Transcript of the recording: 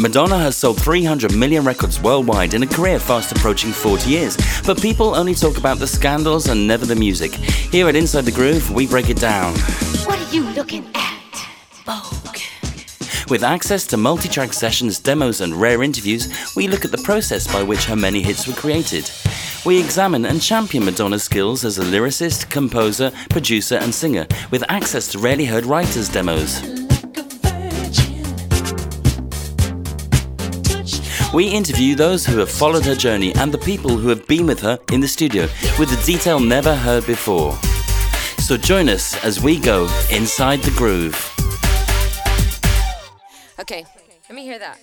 Madonna has sold 300 million records worldwide in a career fast approaching 40 years, but people only talk about the scandals and never the music. Here at Inside the Groove, we break it down. What are you looking at, Vogue? With access to multi track sessions, demos, and rare interviews, we look at the process by which her many hits were created. We examine and champion Madonna's skills as a lyricist, composer, producer, and singer, with access to rarely heard writers' demos. We interview those who have followed her journey and the people who have been with her in the studio with the detail never heard before. So join us as we go inside the groove. Okay, let me hear that.